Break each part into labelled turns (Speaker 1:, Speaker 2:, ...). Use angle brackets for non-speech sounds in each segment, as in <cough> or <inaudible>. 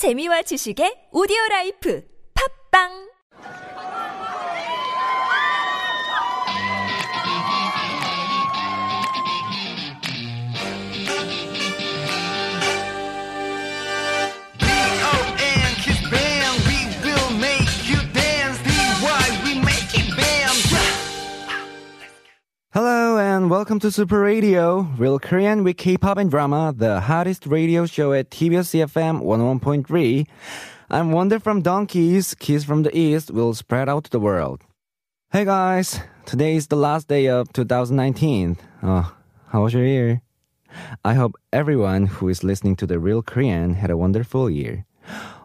Speaker 1: 재미와 지식의 오디오 라이프. 팝빵
Speaker 2: welcome to Super Radio, Real Korean with K-pop and drama, the hottest radio show at TBS eFM 101.3. I'm Wonder from Dongkiz, Kiss from the East will spread out to the world. Hey guys, today is the last day of 2019. Oh, how was your year? I hope everyone who is listening to the Real Korean had a wonderful year.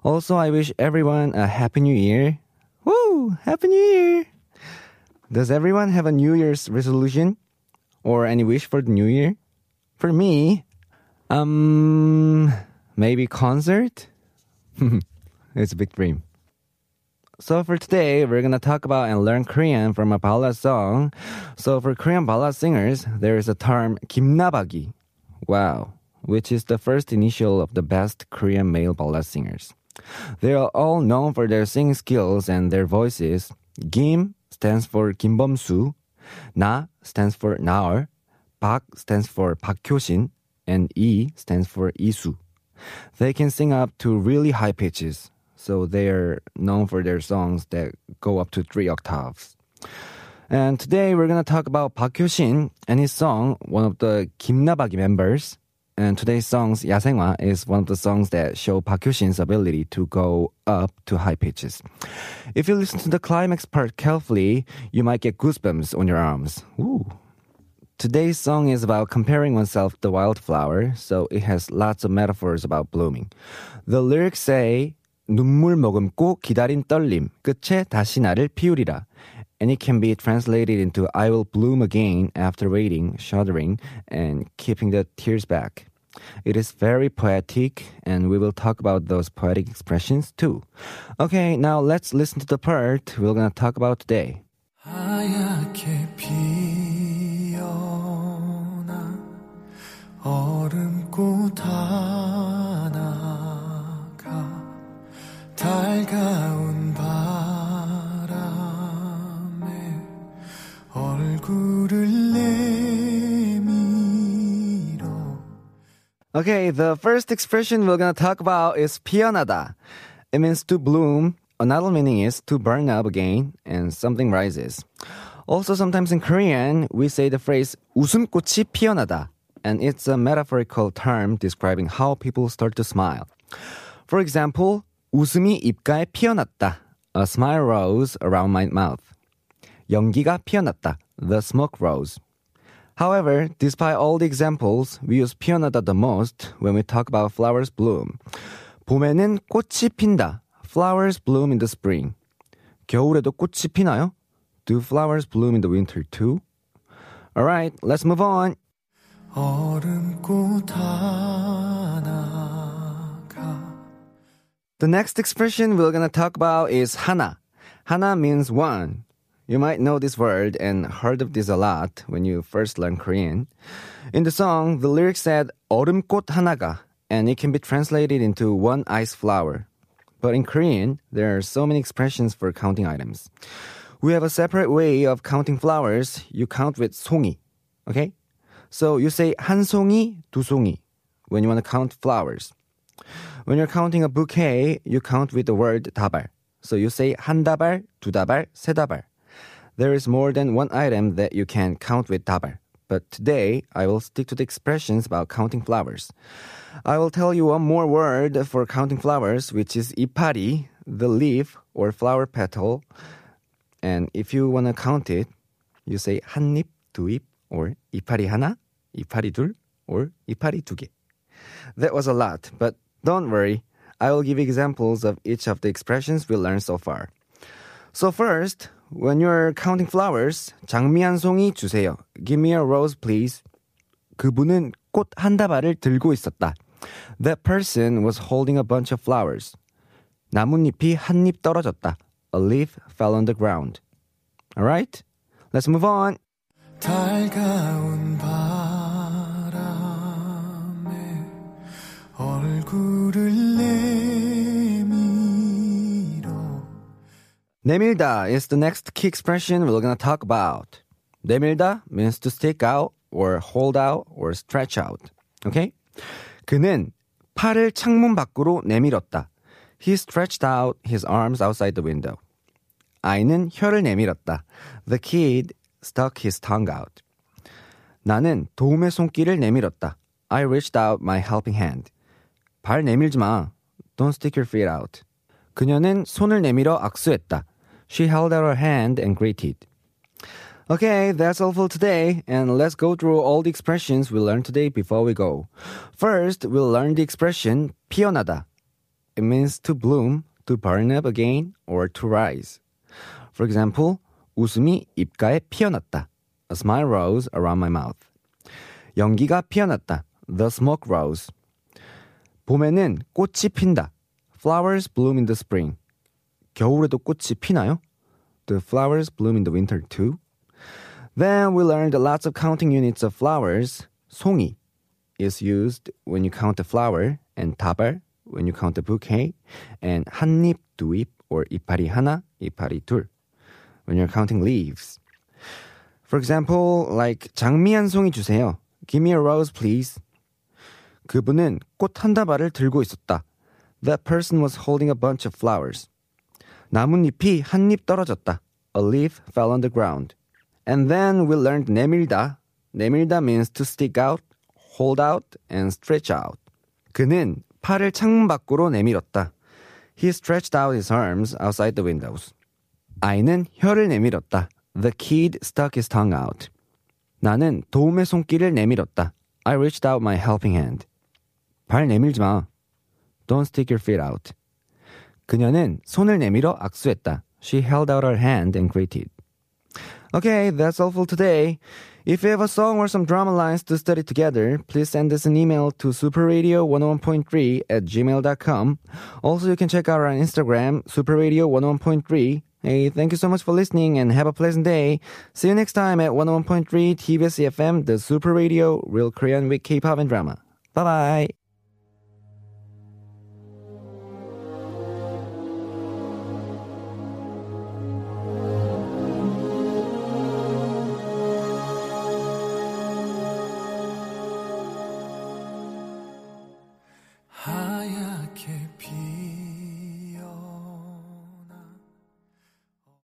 Speaker 2: Also, I wish everyone a happy new year. Woo! Happy new year! Does everyone have a New Year's resolution or any wish for the new year? For me, um, maybe concert? <laughs> it's a big dream. So for today, we're gonna talk about and learn Korean from a ballad song. So for Korean ballad singers, there is a term 김나박이. Wow, which is the first initial of the best Korean male ballad singers. They are all known for their singing skills and their voices. Gim stands for Kim Bum-soo, Na stands for Naul, Bak stands for Park Hyo-shin, and E stands for Isu. They can sing up to really high pitches, so they are known for their songs that go up to three octaves. And today we're gonna talk about Park Hyo-shin and his song, one of the Kimnabagi members. And today's songs, Yasaenghwa, is one of the songs that show Park Hyo-shin's ability to go up to high pitches. If you listen to the climax part carefully, you might get goosebumps on your arms. Ooh. Today's song is about comparing oneself to wildflower, so it has lots of metaphors about blooming. The lyrics say, 눈물 머금고 기다린 떨림 끝에 다시 나를 피우리라 And it can be translated into I will bloom again after waiting, shuddering, and keeping the tears back. It is very poetic, and we will talk about those poetic expressions too. Okay, now let's listen to the part we're gonna talk about today.
Speaker 3: 하얗게 피어나
Speaker 2: Okay, the first expression we're gonna talk about is 피어나다. It means to bloom. Another meaning is to burn up again and something rises. Also, sometimes in Korean, we say the phrase 웃음꽃이 피어나다, and it's a metaphorical term describing how people start to smile. For example, 웃음이 입가에 피어났다. A smile rose around my mouth. 연기가 피어났다. The smoke rose. However, despite all the examples, we use 피어나다 the most when we talk about flowers bloom. 봄에는 꽃이 핀다. Flowers bloom in the spring. 겨울에도 꽃이 피나요? Do flowers bloom in the winter too? Alright, let's move on.
Speaker 3: 얼음꽃 하나가
Speaker 2: The next expression we're gonna talk about is hana. Hana means one. You might know this word and heard of this a lot when you first learn Korean. In the song, the lyrics said 얼음꽃 하나가, and it can be translated into one ice flower. But in Korean, there are so many expressions for counting items. We have a separate way of counting flowers. You count with 송이, okay? So you say 한 송이, 두 송이 when you want to count flowers. When you're counting a bouquet, you count with the word 다발. So you say 한 다발, 두 다발, 세 다발. There is more than one item that you can count with 다발. But today, I will stick to the expressions about counting flowers. I will tell you one more word for counting flowers, which is 이파리, the leaf or flower petal. And if you want to count it, you say 한 잎, 두 잎, or 이파리 하나, 이파리 둘, or 이파리 두 개. That was a lot, but don't worry. I will give examples of each of the expressions we learned so far. So first, when you're counting flowers, 장미 한 송이 주세요. Give me a rose, please. 그분은 꽃 한 다발을 들고 있었다. That person was holding a bunch of flowers. 나뭇잎이 한 잎 떨어졌다. A leaf fell on the ground. Alright? Let's move on.
Speaker 3: 달가
Speaker 2: 내밀다 is the next key expression we're gonna talk about. 내밀다 means to stick out or hold out or stretch out. Okay? 그는 팔을 창문 밖으로 내밀었다. He stretched out his arms outside the window. 아이는 혀를 내밀었다. The kid stuck his tongue out. 나는 도움의 손길을 내밀었다. I reached out my helping hand. 발 내밀지 마. Don't stick your feet out. 그녀는 손을 내밀어 악수했다. She held out her hand and greeted. Okay, that's all for today, and let's go through all the expressions we learned today before we go. First, we'll learn the expression 피어나다. It means to bloom, to burn up again, or to rise. For example, 웃음이 입가에 피어났다. A smile rose around my mouth. 연기가 피어났다. The smoke rose. 봄에는 꽃이 핀다. Flowers bloom in the spring. 겨울에도 꽃이 피나요? The flowers bloom in the winter too. Then we learned lots of counting units of flowers. 송이 is used when you count a flower, and 다발 when you count a bouquet, and 한입, 두입, or 이파리 하나, 이파리 둘 when you're counting leaves. For example, like 장미 한 송이 주세요. Give me a rose, please. 그분은 꽃 한 다발을 들고 있었다. That person was holding a bunch of flowers. 나뭇잎이 한 입 떨어졌다. A leaf fell on the ground. And then we learned 내밀다. 내밀다 means to stick out, hold out, and stretch out. 그는 팔을 창문 밖으로 내밀었다. He stretched out his arms outside the windows. 아이는 혀를 내밀었다. The kid stuck his tongue out. 나는 도움의 손길을 내밀었다. I reached out my helping hand. 발 내밀지 마. Don't stick your feet out. 그녀는 손을 내밀어 악수했다. She held out her hand and greeted. Okay, that's all for today. If you have a song or some drama lines to study together, please send us an email to superradio101.3 at gmail.com. Also, you can check out our Instagram, superradio101.3. Hey, thank you so much for listening and have a pleasant day. See you next time at 101.3 TBS EFM, the Super Radio, Real Korean with K-pop and drama. Bye bye.